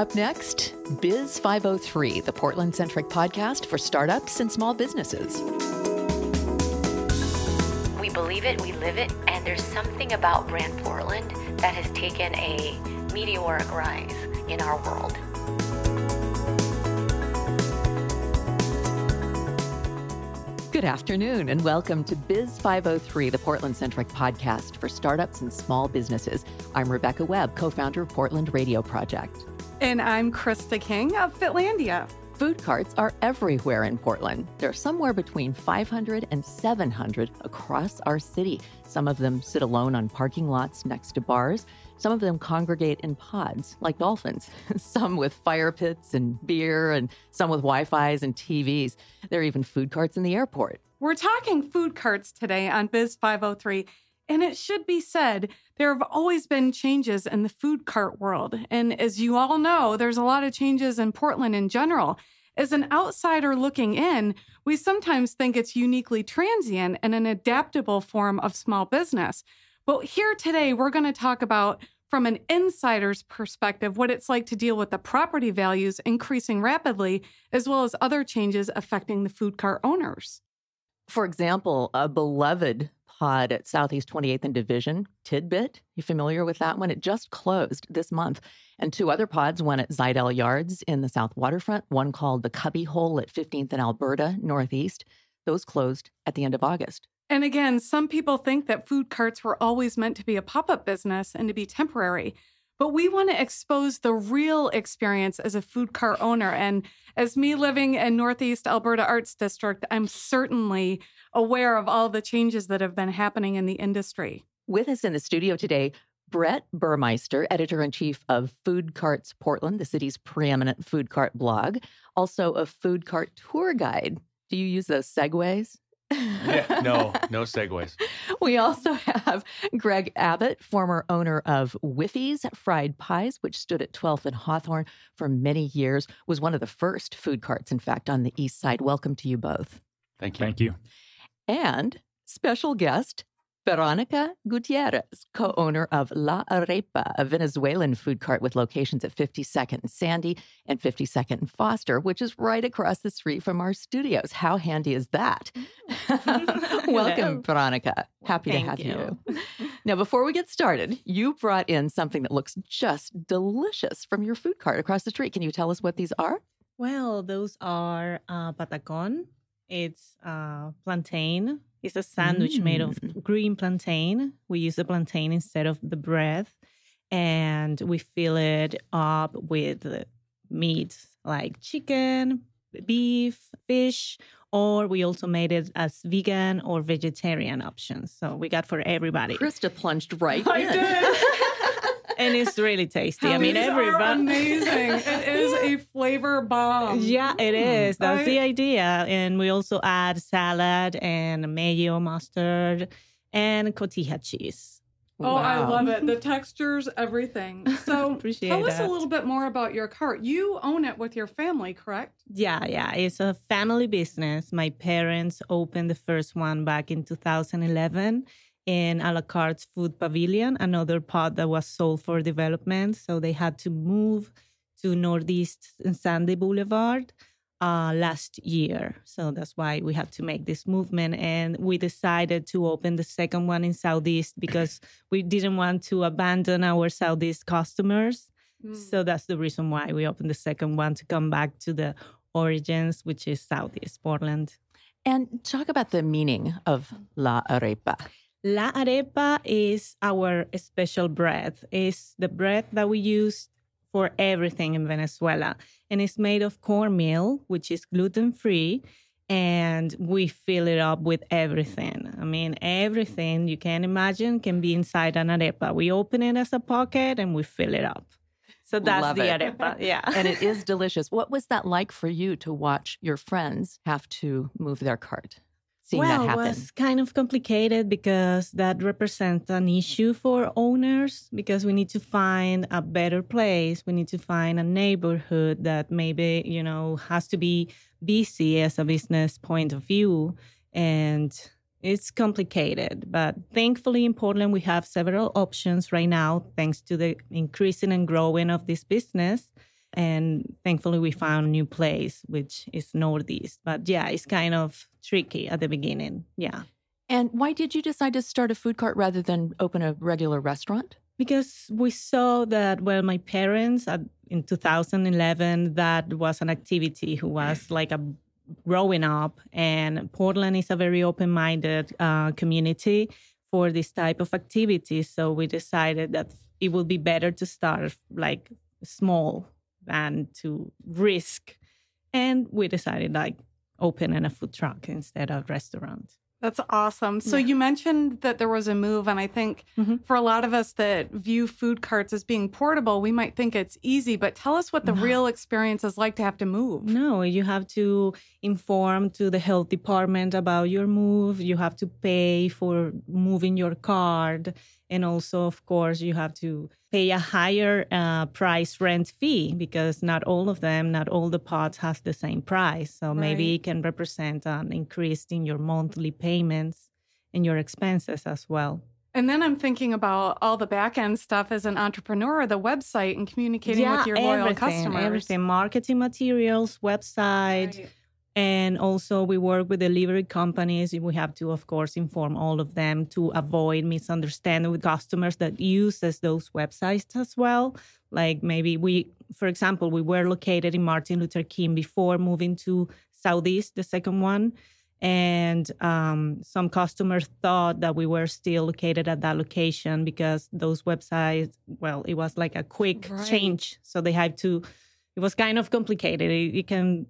Up next, Biz 503, the Portland centric podcast for startups and small businesses. We believe it, we live it, and there's something about Brand Portland that has taken a meteoric rise in our world. Good afternoon, and welcome to Biz 503, the Portland centric podcast for startups and small businesses. I'm Rebecca Webb, co founder of Portland Radio Project. And I'm Krista King of Fitlandia. Food carts are everywhere in Portland. There are somewhere between 500 and 700 across our city. Some of them sit alone on parking lots next to bars. Some of them congregate in pods like dolphins, some with fire pits and beer, and some with Wi Fi's and TVs. There are even food carts in the airport. We're talking food carts today on Biz 503. And it should be said, there have always been changes in the food cart world. And as you all know, there's a lot of changes in Portland in general. As an outsider looking in, we sometimes think it's uniquely transient and an adaptable form of small business. But here today, we're going to talk about from an insider's perspective what it's like to deal with the property values increasing rapidly, as well as other changes affecting the food cart owners. For example, a beloved pod at Southeast 28th and Division, Tidbit. You familiar with that one? It just closed this month. And two other pods, one at Zidell Yards in the South Waterfront, one called the Cubby Hole at 15th and Alberta Northeast. Those closed at the end of August. And again, some people think that food carts were always meant to be a pop up business and to be temporary. But we want to expose the real experience as a food cart owner. And as me living in Northeast Alberta Arts District, I'm certainly aware of all the changes that have been happening in the industry. With us in the studio today, Brett Burmeister, editor in chief of Food Carts Portland, the city's preeminent food cart blog, also a food cart tour guide. Do you use those segues? Yeah, no, no segues. We also have Greg Abbott, former owner of Whiffy's Fried Pies, which stood at 12th and Hawthorne for many years, was one of the first food carts, in fact, on the east side. Welcome to you both. Thank you. Thank you. And special guest, Veronica Gutierrez, co owner of La Arepa, a Venezuelan food cart with locations at 52nd and Sandy and 52nd and Foster, which is right across the street from our studios. How handy is that? Welcome, Veronica. Happy to have you. you. now, before we get started, you brought in something that looks just delicious from your food cart across the street. Can you tell us what these are? Well, those are uh, patacon. It's uh, plantain. It's a sandwich made of mm. green plantain. We use the plantain instead of the bread, and we fill it up with meat like chicken, beef, fish, or we also made it as vegan or vegetarian options. So we got for everybody. Krista plunged right I in. did. And it's really tasty. I mean, everybody. amazing. it is a flavor bomb. Yeah, it hmm. is. That's I- the idea. And we also add salad and mayo, mustard, and cotija cheese. Oh, I love it. The textures, everything. So Appreciate tell us a little bit more about your cart. You own it with your family, correct? Yeah, yeah. It's a family business. My parents opened the first one back in 2011 in A La Carts food pavilion, another pod that was sold for development. So they had to move to Northeast and Sandy Boulevard uh, last year. So that's why we had to make this movement. And we decided to open the second one in Southeast because we didn't want to abandon our Southeast customers. So that's the reason why we opened the second one to come back to the origins, which is Southeast Portland. And talk about the meaning of La Arepa. La arepa is our special bread. It's the bread that we use for everything in Venezuela. And it's made of cornmeal, which is gluten free. And we fill it up with everything. I mean, everything you can imagine can be inside an arepa. We open it as a pocket and we fill it up. So that's Love the it. arepa. Yeah. and it is delicious. What was that like for you to watch your friends have to move their cart? Seeing well, that happen. it was kind of complicated because that represents an issue for owners because we need to find a better place. We need to find a neighborhood that maybe, you know, has to be busy as a business point of view. And it's complicated, but thankfully in Portland, we have several options right now, thanks to the increasing and growing of this business. And thankfully, we found a new place, which is Northeast. But yeah, it's kind of tricky at the beginning. Yeah. And why did you decide to start a food cart rather than open a regular restaurant? Because we saw that, well, my parents at, in 2011, that was an activity who was like a growing up, and Portland is a very open minded uh, community for this type of activity. So we decided that it would be better to start like small than to risk. And we decided like opening a food truck instead of restaurant. That's awesome. So Yeah. you mentioned that there was a move, and I think Mhm. for a lot of us that view food carts as being portable, we might think it's easy. But tell us what the No. real experience is like to have to move. No, you have to inform to the health department about your move. You have to pay for moving your card. And also, of course, you have to pay a higher uh, price rent fee because not all of them, not all the pods have the same price. So maybe it can represent an increase in your monthly payments and your expenses as well. And then I'm thinking about all the back end stuff as an entrepreneur, the website and communicating with your loyal everything, customers. Everything, marketing materials, website. Right. And also, we work with delivery companies. We have to, of course, inform all of them to avoid misunderstanding with customers that uses those websites as well. Like maybe we, for example, we were located in Martin Luther King before moving to Southeast, the second one. And um, some customers thought that we were still located at that location because those websites, well, it was like a quick Right. change. So they had to, it was kind of complicated. It, it can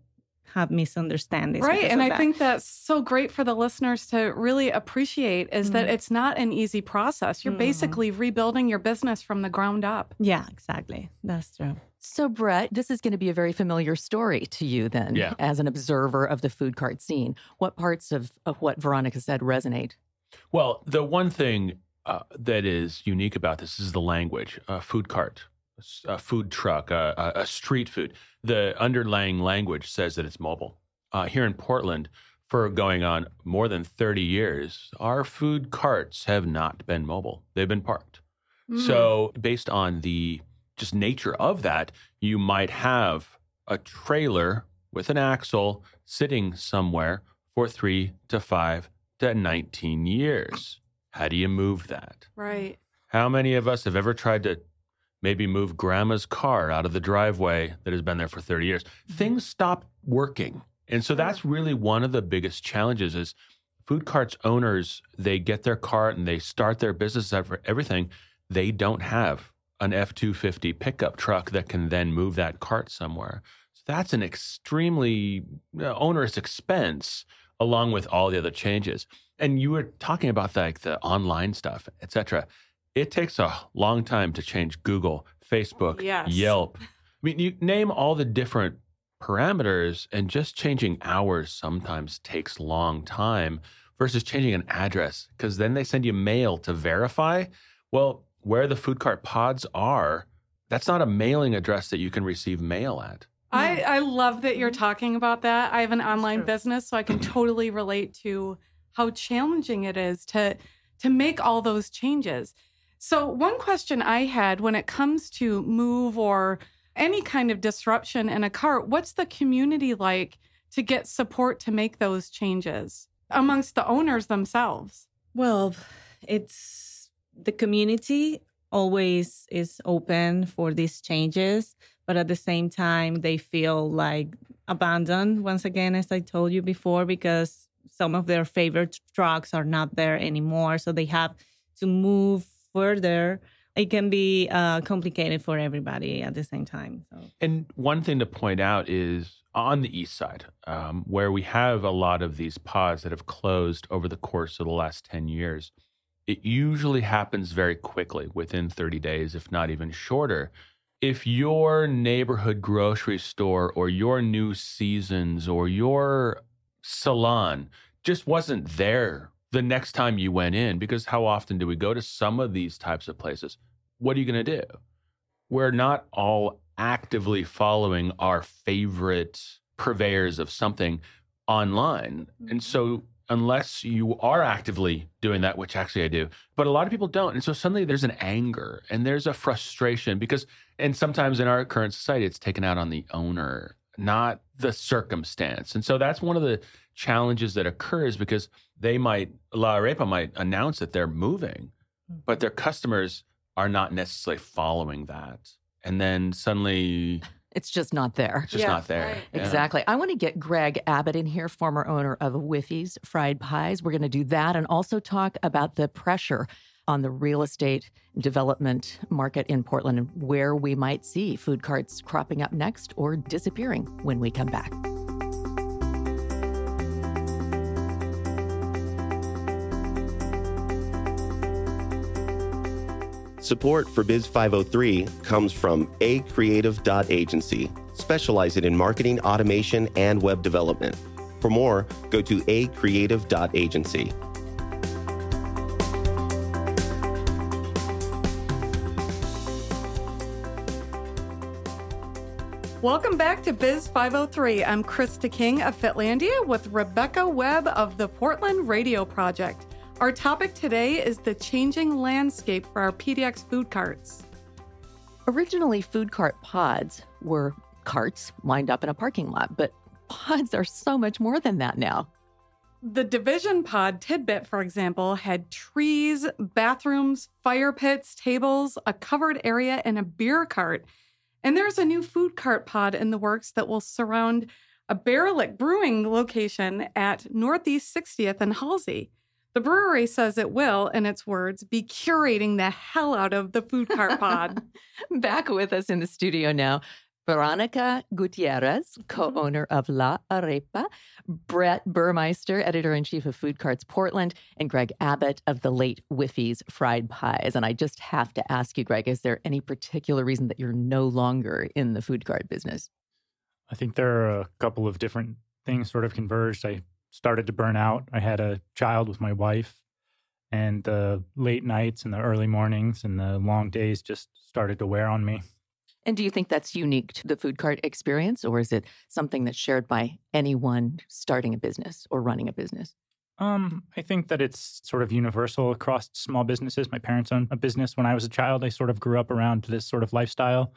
have misunderstandings. Right. And I that. think that's so great for the listeners to really appreciate is that Mhm. it's not an easy process. You're Mhm. basically rebuilding your business from the ground up. Yeah, exactly. That's true. So, Brett, this is going to be a very familiar story to you then, Yeah. as an observer of the food cart scene. What parts of, of what Veronica said resonate? Well, the one thing uh, that is unique about this is the language. A food cart, a food truck, a, a- a street food. The underlying language says that it's mobile. Uh, here in Portland, for going on more than 30 years, our food carts have not been mobile. They've been parked. Mm. So, based on the just nature of that, you might have a trailer with an axle sitting somewhere for three to five to 19 years. How do you move that? right. How many of us have ever tried to maybe move grandma's car out of the driveway that has been there for 30 years? Mm-hmm. Things stop working. And so that's really one of the biggest challenges is food carts owners, they get their cart and they start their business ever- everything. They don't have an F250 pickup truck that can then move that cart somewhere. So that's an extremely onerous expense along with all the other changes. And you were talking about like the online stuff, et cetera. It takes a long time to change Google, Facebook, Yes. Yelp. I mean, you name all the different parameters, and just changing hours sometimes takes long time versus changing an address because then they send you mail to verify. Well, where the food cart pods are, that's not a mailing address that you can receive mail at. I, I love that you're talking about that. I have an online true. business, so I can totally relate to how challenging it is to to make all those changes. So one question I had when it comes to move or any kind of disruption in a cart, what's the community like to get support to make those changes amongst the owners themselves? Well, it's the community always is open for these changes, but at the same time, they feel like abandoned once again, as I told you before, because some of their favorite trucks are not there anymore. So they have to move further. It can be uh, complicated for everybody at the same time. So. And one thing to point out is on the east side, um, where we have a lot of these pods that have closed over the course of the last 10 years, it usually happens very quickly within 30 days, if not even shorter. If your neighborhood grocery store or your new seasons or your salon just wasn't there the next time you went in, because how often do we go to some of these types of places? What are you going to do? we're not all actively following our favorite purveyors of something online. And so mm-hmm. unless you are actively doing that, which actually I do. But a lot of people don't. And so suddenly there's an anger and there's a frustration because, and sometimes in our current society, it's taken out on the owner, not the circumstance. And so that's one of the challenges that occurs because they might, La Arepa might announce that they're moving, hmm. but their customers are not necessarily following that. And then suddenly It's just not there. it's just Yeah, not there. right. Yeah. Exactly. I want to get Greg Abbott in here, former owner of Whiffy's Fried Pies. We're going to do that and also talk about the pressure on the real estate development market in Portland and where we might see food carts cropping up next or disappearing when we come back. Support for Biz 503 comes from acreative.agency, specializing in marketing automation and web development. For more, go to acreative.agency. Welcome back to Biz 503. I'm Krista King of Fitlandia with Rebecca Webb of the Portland Radio Project. Our topic today is the changing landscape for our PDX food carts. Originally, food cart pods were carts lined up in a parking lot, but pods are so much more than that now. The Division Pod Tidbit, for example, had trees, bathrooms, fire pits, tables, a covered area, and a beer cart. And there's a new food cart pod in the works that will surround a Baerlic brewing location at Northeast 60th and Halsey. The brewery says it will, in its words, be curating the hell out of the food cart pod. Back with us in the studio now, Veronica Gutierrez, mm-hmm. co owner of La Arepa, Brett Burmeister, editor in chief of Food Carts Portland, and Greg Abbott of the late Whiffy's Fried Pies. And I just have to ask you, Greg, is there any particular reason that you're no longer in the food cart business? I think there are a couple of different things sort of converged. I started to burn out. I had a child with my wife, and the late nights and the early mornings and the long days just started to wear on me. And do you think that's unique to the food cart experience, or is it something that's shared by anyone starting a business or running a business? Um, I think that it's sort of universal across small businesses. My parents owned a business when I was a child. I sort of grew up around this sort of lifestyle.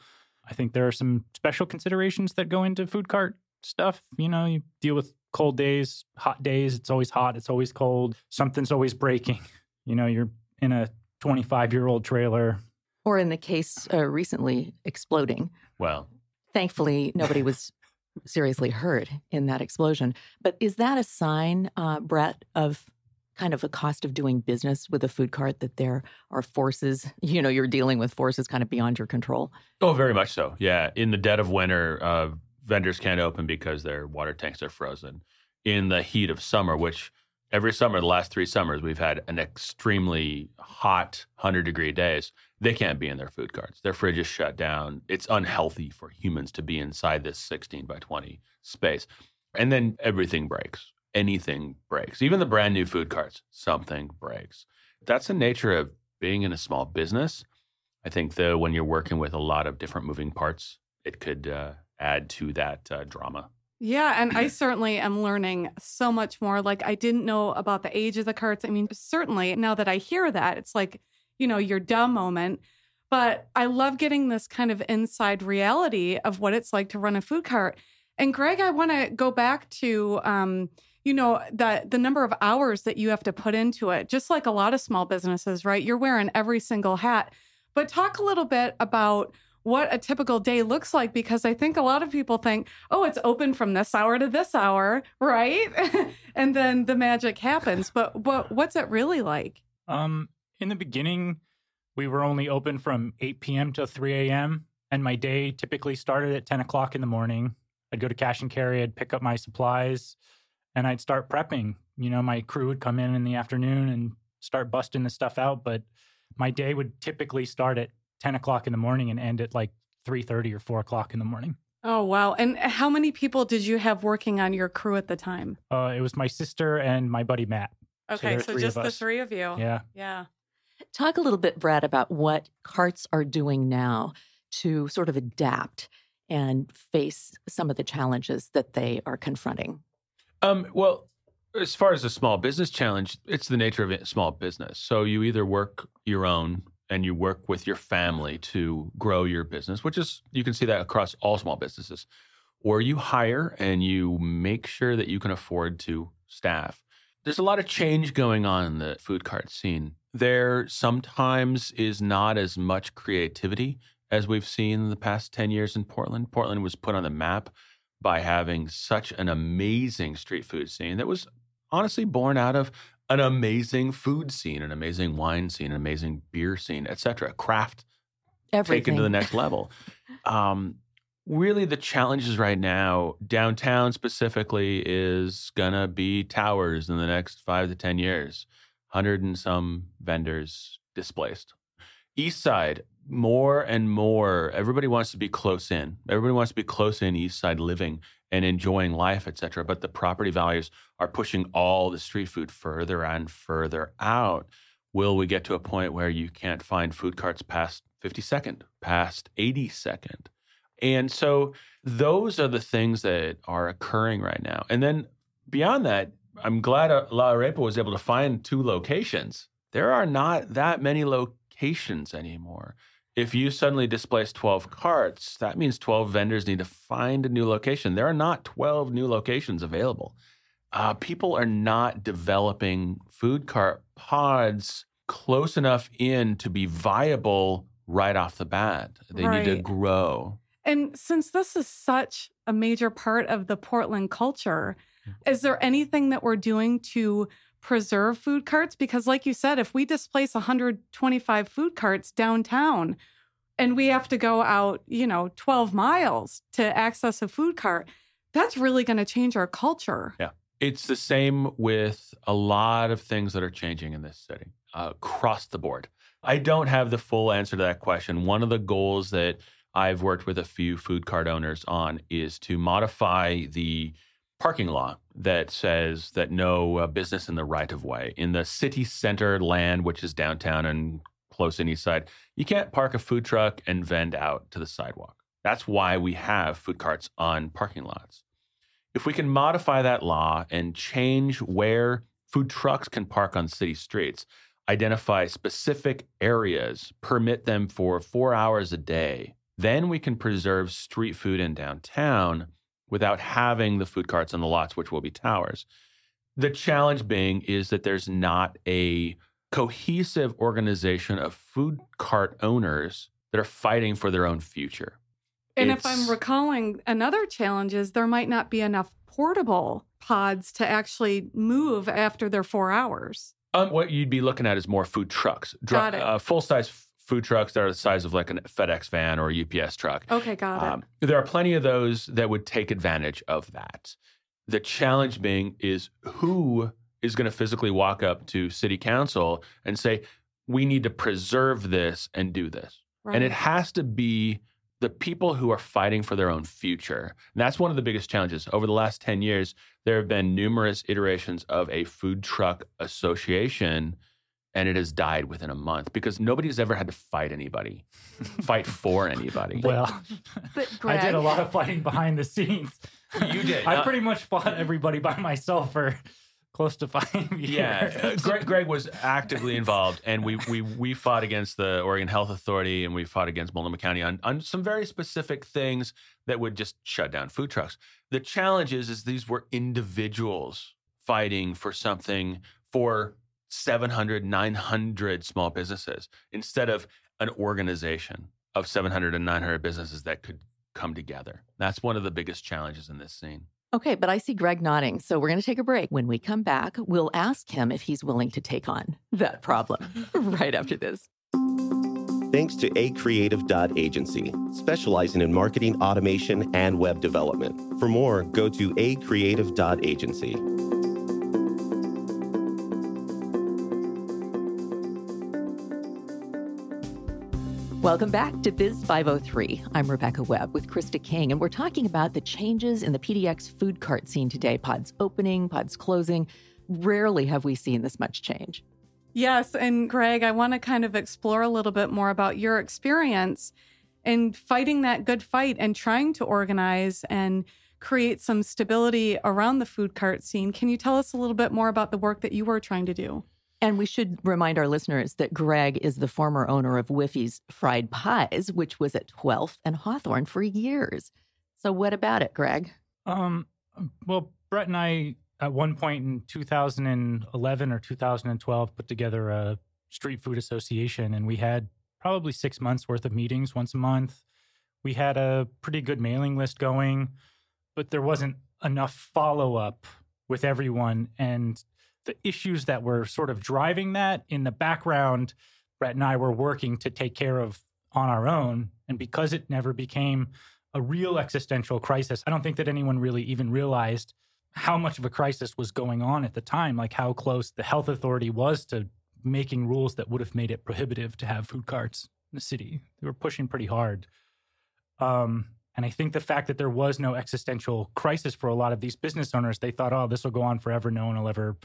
I think there are some special considerations that go into food cart stuff. You know, you deal with cold days, hot days. It's always hot. It's always cold. Something's always breaking. You know, you're in a 25 year old trailer. Or in the case uh, recently exploding, Well, thankfully nobody was seriously hurt in that explosion. But is that a sign, uh, Brett, of kind of a cost of doing business with a food cart that there are forces, you know, you're dealing with forces kind of beyond your control? Oh, very much so. Yeah. In the dead of winter, uh, vendors can't open because their water tanks are frozen. In the heat of summer, which every summer, the last three summers, we've had an extremely hot 100 degree days. They can't be in their food carts. Their fridge is shut down. It's unhealthy for humans to be inside this 16 by 20 space. And then everything breaks. Anything breaks. Even the brand new food carts, something breaks. That's the nature of being in a small business. I think though, when you're working with a lot of different moving parts, it could uh, add to that uh, drama. Yeah, and I certainly am learning so much more. Like, I didn't know about the age of the carts. I mean, certainly now that I hear that, it's like, you know, your dumb moment. But I love getting this kind of inside reality of what it's like to run a food cart. And Greg, I want to go back to, um, you know, the the number of hours that you have to put into it. Just like a lot of small businesses, right? You're wearing every single hat. But talk a little bit about what a typical day looks like because I think a lot of people think, oh, it's open from this hour to this hour, right? and then the magic happens. But what's it really like? Um, in the beginning, we were only open from 8 p.m. to 3 a.m. And my day typically started at 10 o'clock in the morning. I'd go to cash and carry, I'd pick up my supplies, and I'd start prepping. You know, my crew would come in in the afternoon and start busting the stuff out. But my day would typically start at 10 o'clock in the morning and end at like 3.30 or 4 o'clock in the morning. Oh wow! And how many people did you have working on your crew at the time? Uh, it was my sister and my buddy Matt. Okay, there are so, just the three of you. Yeah. Yeah. Talk a little bit, Brad, about what carts are doing now to sort of adapt and face some of the challenges that they are confronting. Um, well, As far as a small business challenge, it's the nature of a small business. So you either work your own and you work with your family to grow your business, which is, you can see that across all small businesses, or you hire and you make sure that you can afford to staff. There's a lot of change going on in the food cart scene. There sometimes is not as much creativity as we've seen in the past 10 years in Portland. Portland was put on the map by having such an amazing street food scene that was honestly born out of an amazing food scene, an amazing wine scene, an amazing beer scene, etc. Craft Everything. taken to the next level. Um, really, the challenges right now, downtown specifically, is gonna be towers in the next five to ten years. Hundred and some vendors displaced. East side, more and more, everybody wants to be close in. Everybody wants to be close in East Side living and enjoying life, etc. But the property values are pushing all the street food further and further out. Will we get to a point where you can't find food carts past 52nd, past 82nd? And so those are the things that are occurring right now. And then beyond that, I'm glad uh, La Arepa was able to find two locations. There are not that many locations anymore. If you suddenly displace 12 carts, that means 12 vendors need to find a new location. There are not 12 new locations available. Uh, people are not developing food cart pods close enough in to be viable right off the bat. They need to grow. And since this is such a major part of the Portland culture, is there anything that we're doing to preserve food carts? Because, like you said, if we displace 125 food carts downtown and we have to go out, you know, 12 miles to access a food cart, that's really going to change our culture. It's the same with a lot of things that are changing in this city uh, across the board. I don't have the full answer to that question. One of the goals that I've worked with a few food cart owners on is to modify the parking law that says that no uh, business in the right of way in the city center land, which is downtown and close in East Side, you can't park a food truck and vend out to the sidewalk. That's why we have food carts on parking lots if we can modify that law and change where food trucks can park on city streets, identify specific areas, permit them for four hours a day, then we can preserve street food in downtown without having the food carts on the lots, which will be towers. The challenge being is that there's not a cohesive organization of food cart owners that are fighting for their own future. And if I'm recalling another challenge is there might not be enough portable pods to actually move after their four hours. Um, what you'd be looking at is more food trucks, Got it. uh, full size food trucks that are the size of like a FedEx van or a UPS truck. Okay, got it. Um, there are plenty of those that would take advantage of that. The challenge being is who is going to physically walk up to city council and say, we need to preserve this and do this. right. And it has to be the people who are fighting for their own future. And that's one of the biggest challenges. Over the last 10 years, there have been numerous iterations of a food truck association, and it has died within a month because nobody's ever had to fight anybody, fight for anybody. Well, But I did a lot of fighting behind the scenes. You did. I pretty much fought everybody by myself for close to five years. Yeah, uh, Greg, Greg was actively involved, and we we we fought against the Oregon Health Authority, and we fought against Multnomah County on on some very specific things that would just shut down food trucks. The challenge is, is these were individuals fighting for something for 700, 900 small businesses instead of an organization of 700 and 900 businesses that could come together. That's one of the biggest challenges in this scene. Okay, but I see Greg nodding. So we're going to take a break. When we come back, we'll ask him if he's willing to take on that problem right after this. Thanks to acreative.agency, specializing in marketing automation and web development. For more, go to acreative.agency. Welcome back to Biz 503. I'm Rebecca Webb with Krista King, and we're talking about the changes in the PDX food cart scene today pods opening, pods closing. Rarely have we seen this much change. Yes. And Greg, I want to kind of explore a little bit more about your experience in fighting that good fight and trying to organize and create some stability around the food cart scene. Can you tell us a little bit more about the work that you were trying to do? And we should remind our listeners that Greg is the former owner of Whiffy's Fried Pies, which was at 12th and Hawthorne for years. So, what about it, Greg? Um, well, Brett and I, at one point in 2011 or 2012, put together a street food association, and we had probably six months worth of meetings once a month. We had a pretty good mailing list going but there wasn't enough follow up with everyone. And the issues that were sort of driving that in the background, Brett and I were working to take care of on our own. And because it never became a real existential crisis, I don't think that anyone really even realized how much of a crisis was going on at the time, like how close the health authority was to making rules that would have made it prohibitive to have food carts in the city. They were pushing pretty hard. Um, and I think the fact that there was no existential crisis for a lot of these business owners, they thought, oh, this will go on forever. No one will ever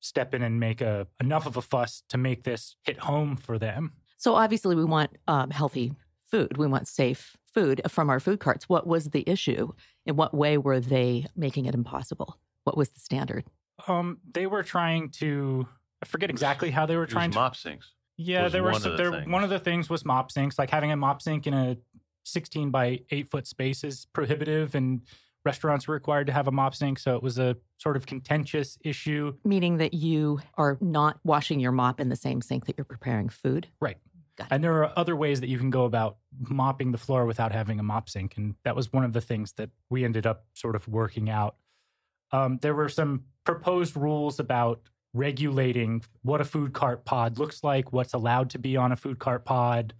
step in and make a, enough of a fuss to make this hit home for them. So obviously, we want um, healthy food. We want safe food from our food carts. What was the issue? In what way were they making it impossible? What was the standard? Um, they were trying to. I forget exactly how they were trying to mop sinks. Yeah, there were one some, of the there. things. One of the things was mop sinks, like having a mop sink in a 16 by 8 foot space is prohibitive and restaurants were required to have a mop sink so it was a sort of contentious issue. Meaning that you are not washing your mop in the same sink that you're preparing food. right. And there are other ways that you can go about mopping the floor without having a mop sink and that was one of the things that we ended up sort of working out. Um, there were some proposed rules about regulating what a food cart pod looks like what's allowed to be on a food cart pod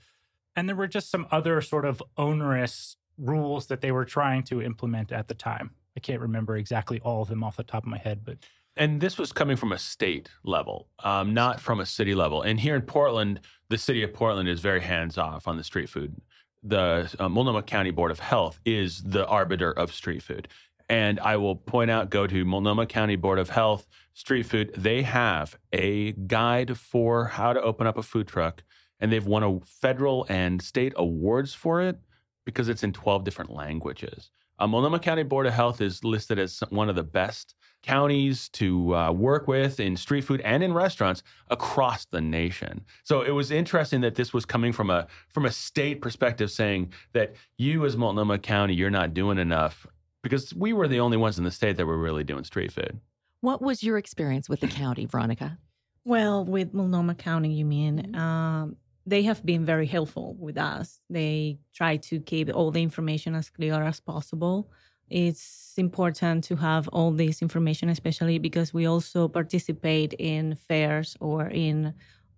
and there were just some other sort of onerous rules that they were trying to implement at the time. I can't remember exactly all of them off the top of my head, but And this was coming from a state level, um, not from a city level. And here in Portland, the city of Portland is very hands off on the street food. The uh, Multnomah County Board of Health is the arbiter of street food. And I will point out go to Multnomah County Board of Health street food. They have a guide for how to open up a food truck, and they've won a federal and state awards for it because it's in 12 different languages. Uh, Multnomah County Board of Health is listed as one of the best counties to uh, work with in street food and in restaurants across the nation. So it was interesting that this was coming from a from a state perspective, saying that you as Multnomah County, you're not doing enough because we were the only ones in the state that were really doing street food. What was your experience with the county, Veronica? Well, with Multnomah County, you mean? Um, they have been very helpful with us. They try to keep all the information as clear as possible. It's important to have all this information, especially because we also participate in fairs or in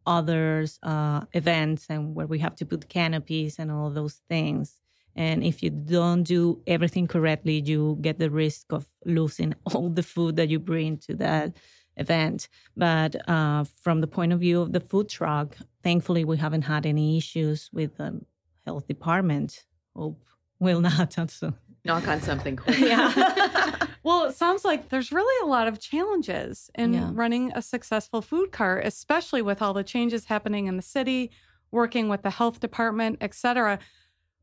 others uh, events and where we have to put canopies and all those things. And if you don't do everything correctly, you get the risk of losing all the food that you bring to that event. But uh, from the point of view of the food truck, thankfully we haven't had any issues with the health department. Hope will not. Also. Knock on something Yeah. Well, it sounds like there's really a lot of challenges in Yeah. running a successful food cart, especially with all the changes happening in the city, working with the health department, et cetera.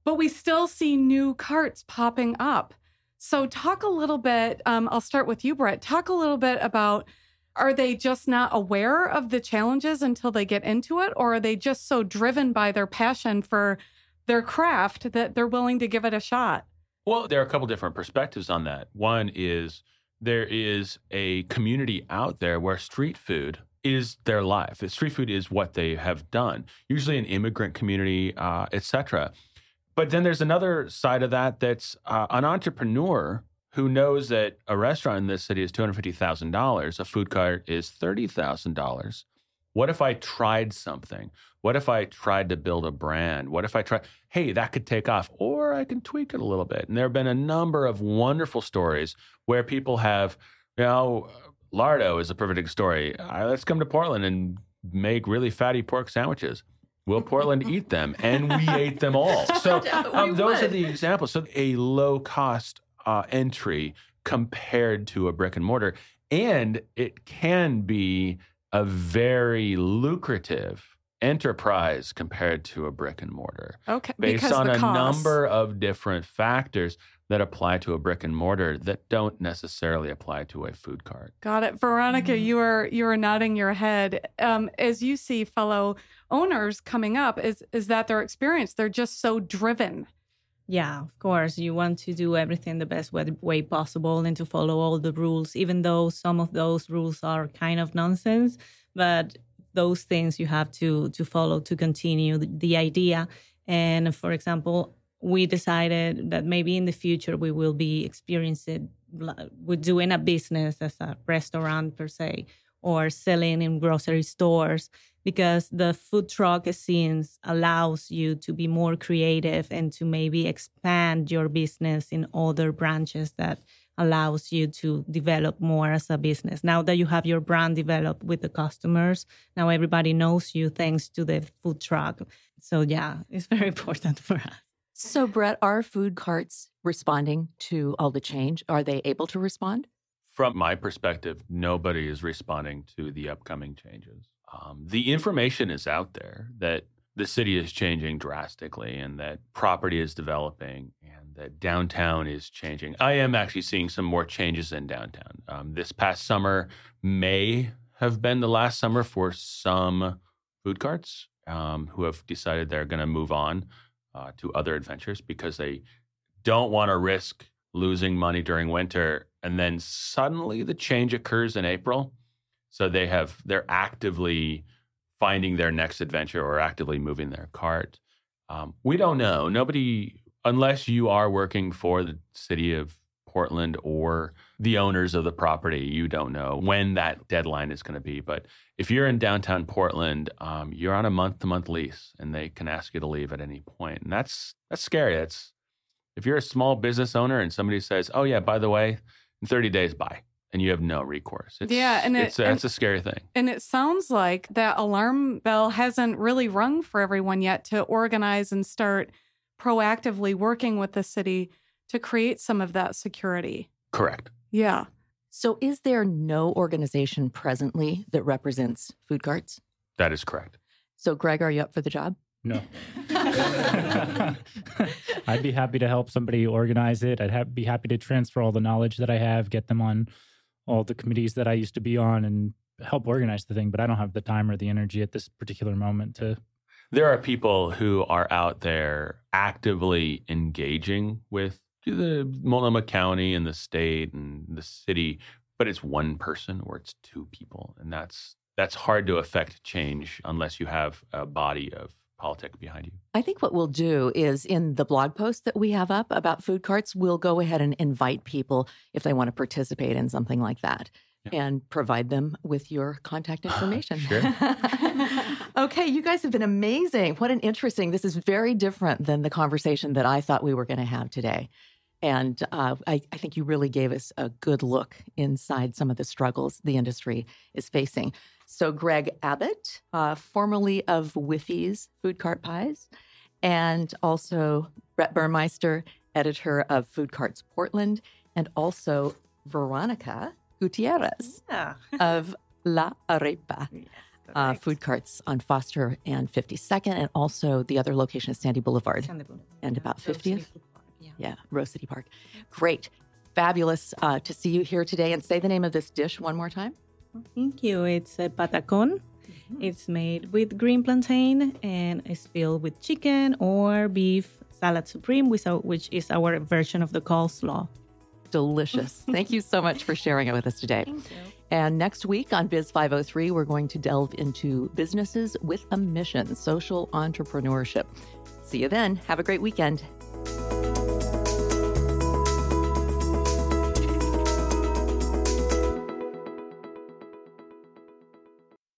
But we still see new carts popping up. So, talk a little bit. Um, I'll start with you, Brett. Talk a little bit about are they just not aware of the challenges until they get into it, or are they just so driven by their passion for their craft that they're willing to give it a shot? Well, there are a couple different perspectives on that. One is there is a community out there where street food is their life. Street food is what they have done. Usually an immigrant community, uh, etc. But then there's another side of that that's uh, an entrepreneur who knows that a restaurant in this city is two hundred fifty thousand dollars, a food cart is thirty thousand dollars. What if I tried something? What if I tried to build a brand? What if I tried, hey, that could take off, or I can tweak it a little bit? And there have been a number of wonderful stories where people have, you know, Lardo is a perfect story. Uh, let's come to Portland and make really fatty pork sandwiches. Will Portland eat them? And we ate them all. So um, those are the examples. So a low cost uh, entry compared to a brick and mortar, and it can be a very lucrative enterprise compared to a brick and mortar Okay. based on a cost. number of different factors that apply to a brick and mortar that don't necessarily apply to a food cart. Got it, Veronica. Mhm. You are you are nodding your head. Um, as you see fellow owners coming up, is is that their experience? They're just so driven. Yeah, of course. You want to do everything the best way, possible and to follow all the rules, even though some of those rules are kind of nonsense. But those things you have to to follow to continue the, the idea. And for example, we decided that maybe in the future we will be experiencing with doing a business as a restaurant per se or selling in grocery stores because the food truck scenes allows you to be more creative and to maybe expand your business in other branches that allows you to develop more as a business now that you have your brand developed with the customers now everybody knows you thanks to the food truck so yeah it's very important for us So, Brett, are food carts responding to all the change? Are they able to respond? From my perspective, nobody is responding to the upcoming changes. Um, the information is out there that the city is changing drastically and that property is developing and that downtown is changing. I am actually seeing some more changes in downtown. Um, this past summer may have been the last summer for some food carts um, who have decided they're going to move on uh, to other adventures because they don't want to risk losing money during winter and then suddenly the change occurs in April. So they have they're actively finding their next adventure or actively moving their cart. Um, we don't know. Nobody unless you are working for the city of Portland or the owners of the property you don't know when that deadline is going to be. But if you're in downtown Portland um, you're on a month to month lease and they can ask you to leave at any point. And that's that's scary. That's if you're a small business owner and somebody says, "Oh yeah, by the way, in 30 days, bye," and you have no recourse, it's, Yeah, and it- it's a, and- it's a scary thing. And it sounds like that alarm bell hasn't really rung for everyone yet to organize and start proactively working with the city to create some of that security. Correct. Yeah. So, is there no organization presently that represents food carts? That is correct. So, Greg, are you up for the job? No. I'd be happy to help somebody organize it. I'd ha- be happy to transfer all the knowledge that I have, get them on all the committees that I used to be on, and help organize the thing. But I don't have the time or the energy at this particular moment to. There are people who are out there actively engaging with the Multnomah County and the state and the city, but it's one person or it's two people, and that's that's hard to affect change unless you have a body of politic behind you. I think what we'll do is in the blog post that we have up about food carts, we'll go ahead and invite people if they want to participate in something like that Yeah. and provide them with your contact information. Okay, you guys have been amazing. What an interesting, this is very different than the conversation that I thought we were going to have today. And uh, I, I think you really gave us a good look inside some of the struggles the industry is facing. So, Greg Abbott, uh, formerly of Whiffy's Food Cart Pies, and also Brett Burmeister, editor of Food Carts Portland, and also Veronica Gutierrez yeah of La Arepa uh. Food Carts on Foster and 52nd, and also the other location is Sandy Boulevard. Sandy Boulevard. and about 50th? Food Park, Yeah. Yeah, Rose City Park. Great. Fabulous uh, to see you here today. And say the name of this dish one more time. Thank you. It's a patacon. It's made with green plantain and is filled with chicken or beef salad supreme, which is- our version of the coleslaw. Delicious. Thank you so much for sharing it with us today. Thank you. And next week on Biz 503, we're going to delve into businesses with a mission, social entrepreneurship. See you then. Have a great weekend.